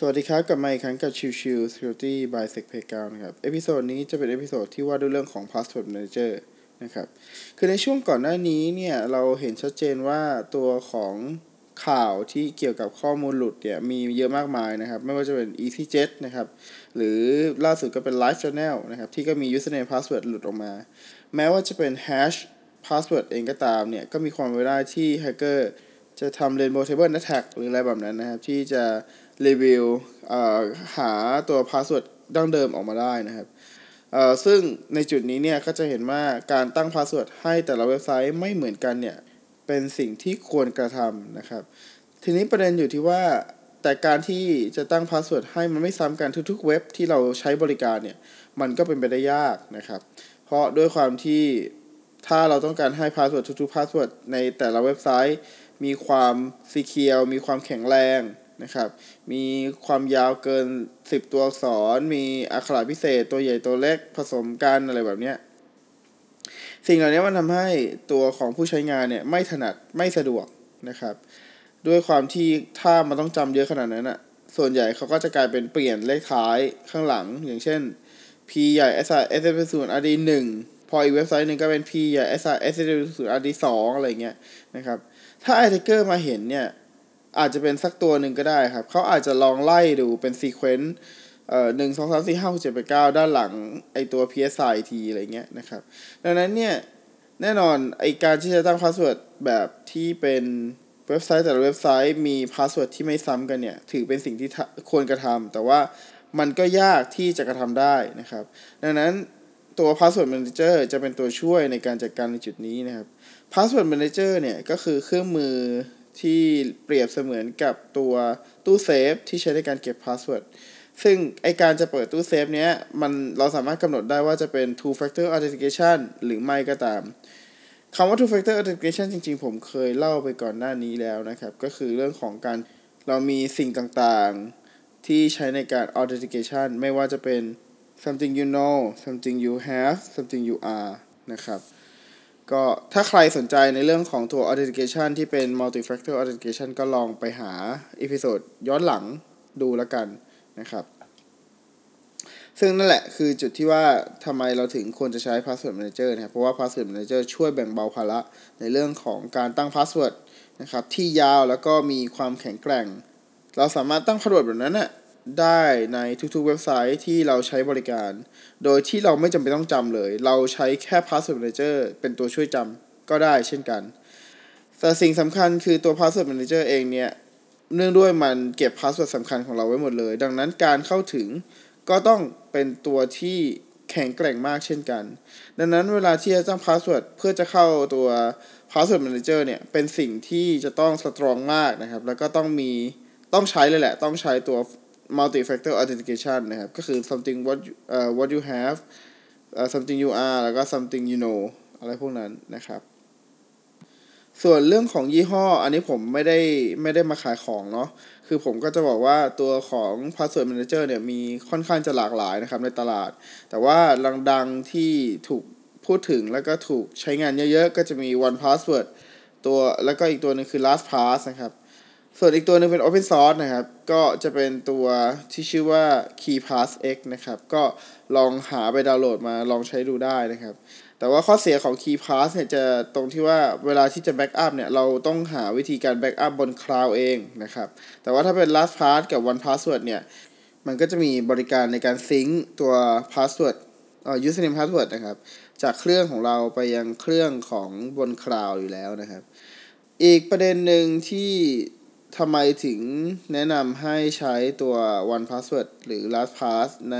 สวัสดีครับกลับมาอีกครั้งกับชิวชิว Security by Sec p a y g r o u n d นะครับ episode นี้จะเป็น episode ที่ว่าด้วยเรื่องของ Password Manager นะครับ คือในช่วงก่อนหน้านี้เนี่ย เราเห็นชัดเจนว่าตัวของข่าวที่เกี่ยวกับข้อมูลหลุดเนี่ย มีเยอะมากมายนะครับ ไม่ว่าจะเป็น EasyJet นะครับ หรือล่าสุดก็เป็น LiveJournal นะครับ ที่ก็มี username password หลุดออกมา แม้ว่าจะเป็น hash password เองก็ตามเนี่ย ก็มีความเป็นไปได้ที่แฮกเกอร์จะทำ rainbow table attack หรืออะไรแบบนั้นนะครับที่จะ reverse หาตัว password ดั้งเดิมออกมาได้นะครับซึ่งในจุดนี้เนี่ยก็จะเห็นว่าการตั้ง password ให้แต่ละเว็บไซต์ไม่เหมือนกันเนี่ยเป็นสิ่งที่ควรกระทำนะครับ ทีนี้ประเด็นอยู่ที่ว่าแต่การที่จะตั้ง password ให้มันไม่ซ้ำกันทุกๆ เว็บที่เราใช้บริการเนี่ยมันก็เป็นไปได้ยากนะครับ เพราะด้วยความที่ถ้าเราต้องการให้ password ทุกๆ password ในแต่ละเว็บไซต์ มีความ secure มีความแข็งแรง นะครับ มีความยาวเกิน 10 ตัวอักษร มีอักขระพิเศษตัวใหญ่ตัวเล็กผสมกันอะไรแบบนี้สิ่งเหล่านี้มันทำให้ตัวของผู้ใช้งานเนี่ยไม่ถนัดไม่สะดวกนะครับ ด้วยความที่ถ้ามันต้องจำเยอะขนาดนั้นอะ่ะส่วนใหญ่เขาก็จะกลายเป็นเปลี่ยนเลขท้ายข้างหลัง อย่างเช่น p ใหญ่ s r s s ศูนย์ rd หนึ่งพออีกเว็บไซต์หนึ่งก็เป็น p ใหญ่ s r s s ศูนย์ rd สองอะไรเงี้ยนะครับ ถ้าไอเทเกอร์มาเห็นเนี่ย อาจจะเป็นสักตัวหนึ่งก็ได้ครับ เขาอาจจะลองไล่ดูเป็นซีเควนต์เอ่อหนึ่งสองสามสี่ห้าหกเจ็ดแปดเก้าด้านหลังไอตัว PSI ทีอะไรเงี้ยนะครับ ดังนั้นเนี่ย แน่นอนไอการที่จะตั้งพาสเวิร์ดแบบที่เป็นเว็บไซต์แต่ละเว็บไซต์มีพาสเวิร์ดที่ไม่ซ้ำกันเนี่ย ถือเป็นสิ่งที่ควรกระทำแต่ว่ามันก็ยากที่จะกระทำได้นะครับ ดังนั้นตัว Password Manager จะเป็นตัวช่วยในการจัดการในจุดนี้นะครับ Password Manager เนี่ยก็คือเครื่องมือ ที่เปรียบเสมือนกับตัวตู้เซฟที่ใช้ในการเก็บ password ซึ่งไอการจะเปิดตู้เซฟเนี้ยมันเราสามารถกำหนดได้ว่าจะเป็น two factor authentication หรือไม่ก็ตามคำว่า two factor authentication จริงๆ ผมเคยเล่าไปก่อนหน้านี้แล้วนะครับ ก็คือเรื่องของการเรามีสิ่งต่างๆ ที่ใช้ในการ authentication ไม่ว่าจะเป็น something you know something you have something you are นะครับ ก็ถ้าใครสนใจในเรื่องของตัว authentication ที่เป็น multi-factor authentication ก็ลองไปหา episode ย้อนหลังดูแล้วกันนะครับ ซึ่งนั่นแหละคือจุดที่ว่าทำไมเราถึงควรจะใช้ password manager นะครับ เพราะว่า password manager ช่วยแบ่งเบาภาระในเรื่องของการตั้ง password นะครับที่ยาวแล้วก็มีความแข็งแกร่ง เราสามารถตั้ง password แบบนั้นนะ ได้ในทุกๆเว็บไซต์ที่เราใช้บริการ โดยที่เราไม่จำเป็นต้องจำเลย เราใช้แค่ Password Manager เป็นตัวช่วยจำก็ได้เช่นกัน แต่สิ่งสำคัญคือตัว Password Manager เองเนี่ยเนื่องด้วยมันเก็บ Password สำคัญของเราไว้หมดเลย ดังนั้นการเข้าถึงก็ต้องเป็นตัวที่แข็งแกร่งมากเช่นกัน ดังนั้นเวลาที่จะตั้ง Password เพื่อจะเข้าตัว Password Manager เนี่ยเป็นสิ่งที่จะต้องสตรองมากนะครับ แล้วก็ต้องมีต้องใช้เลยแหละ ต้องใช้ตัว multi factor authentication นะครับ ก็คือ something what uh, what you have uh, something you are แล้วก็ something you know อะไรพวกนั้นนะครับ ส่วนเรื่องของยี่ห้อ อันนี้ผมไม่ได้ไม่ได้มาขายของเนาะ คือผมก็จะบอกว่าตัวของ password manager เนี่ยมีค่อนข้างจะหลากหลายนะครับในตลาด แต่ว่าดังๆที่ถูกพูดถึงแล้วก็ถูกใช้งานเยอะๆ ก็จะมี one password ตัวแล้วก็อีกตัวนึงคือ LastPass นะครับ ส่วนอีกตัวนึงเป็น Open Source นะครับ ก็จะเป็นตัวที่ชื่อว่า KeePassX นะครับ ก็ลองหาไปดาวน์โหลดมาลองใช้ดูได้นะครับ แต่ว่าข้อเสียของ KeyPass เนี่ยจะตรงที่ว่าเวลาที่จะ backup เนี่ย เราต้องหาวิธีการ backup บนคลาวด์เองนะครับ แต่ว่าถ้าเป็น LastPass กับ 1Password เนี่ย มันก็จะมีบริการในการ sync ตัว password เอ่อ username password นะครับ จากเครื่องของเราไปยังเครื่องของบนคลาวด์อยู่แล้วนะครับ อีกประเด็นหนึ่งที่ ทำไมถึงแนะนำให้ใช้ตัว 1Password หรือ LastPass ใน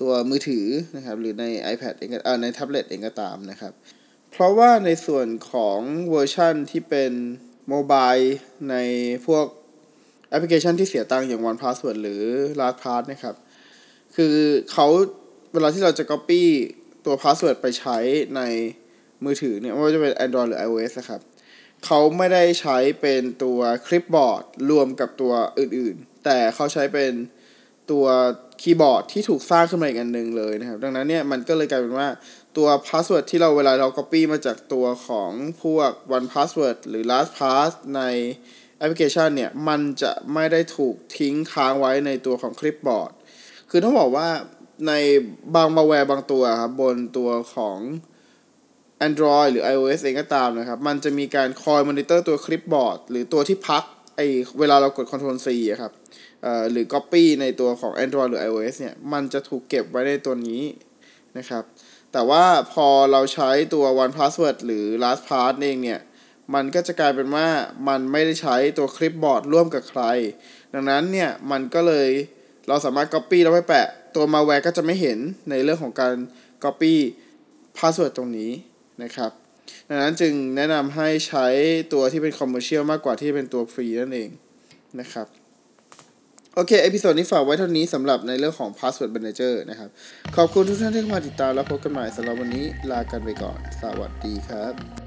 ตัวมือถือนะครับหรือใน iPad เองเออในแท็บเล็ตเองก็ตามนะครับ เพราะว่าในส่วนของเวอร์ชันที่เป็น mobile ในพวกแอปพลิเคชันที่เสียตังค์อย่าง 1Password หรือ LastPass นะครับ คือเขาเวลาที่เราจะ Copy ตัว Password ไปใช้ในมือถือเนี่ยไม่ว่าจะเป็น Android หรือ iOS นะครับ เขาไม่ได้ใช้เป็นตัว clipboard รวมกับตัวอื่นๆ แต่เขาใช้เป็นตัวคีย์บอร์ดที่ถูกสร้างขึ้นมาอีกอันหนึ่งเลยนะครับ ดังนั้นเนี่ยมันก็เลยกลายเป็นว่าตัว password ที่เราเวลาเรา Copy มาจากตัวของพวก 1Password หรือ LastPass ในแอปพลิเคชันเนี่ย มันจะไม่ได้ถูกทิ้งค้างไว้ในตัวของ clipboard คือต้องบอกว่าในบางมาแวร์บางตัวครับบนตัวของ Android หรือ iOS เองก็ตามนะครับ มันจะมีการคอยมอนิเตอร์ตัว clipboard หรือตัวที่พักไอเวลาเรากด Ctrl C อะครับหรือ Copy ในตัวของ Android หรือ iOS เนี่ย มันจะถูกเก็บไว้ในตัวนี้นะครับ แต่ว่าพอเราใช้ตัว One Password หรือ LastPass เองเนี่ย มันก็จะกลายเป็นว่ามันไม่ได้ใช้ตัวคลิปบอร์ดร่วมกับใคร ดังนั้นเนี่ย มันก็เลยเราสามารถ Copy แล้วไปแปะ ตัวมาแวร์ก็จะไม่เห็นในเรื่องของการ Copy Password ตรงนี้ นะครับ ดังนั้นจึงแนะนำให้ใช้ตัวที่เป็นคอมเมอร์เชียลมากกว่าที่เป็นตัวฟรีนั่นเองนะครับโอเค episode นี้ฝากไว้เท่านี้สำหรับในเรื่องของ Password Manager นะครับ ขอบคุณทุกท่านที่เข้ามาติดตามแล้วพบกันใหม่สำหรับวันนี้ลากันไปก่อน สวัสดีครับ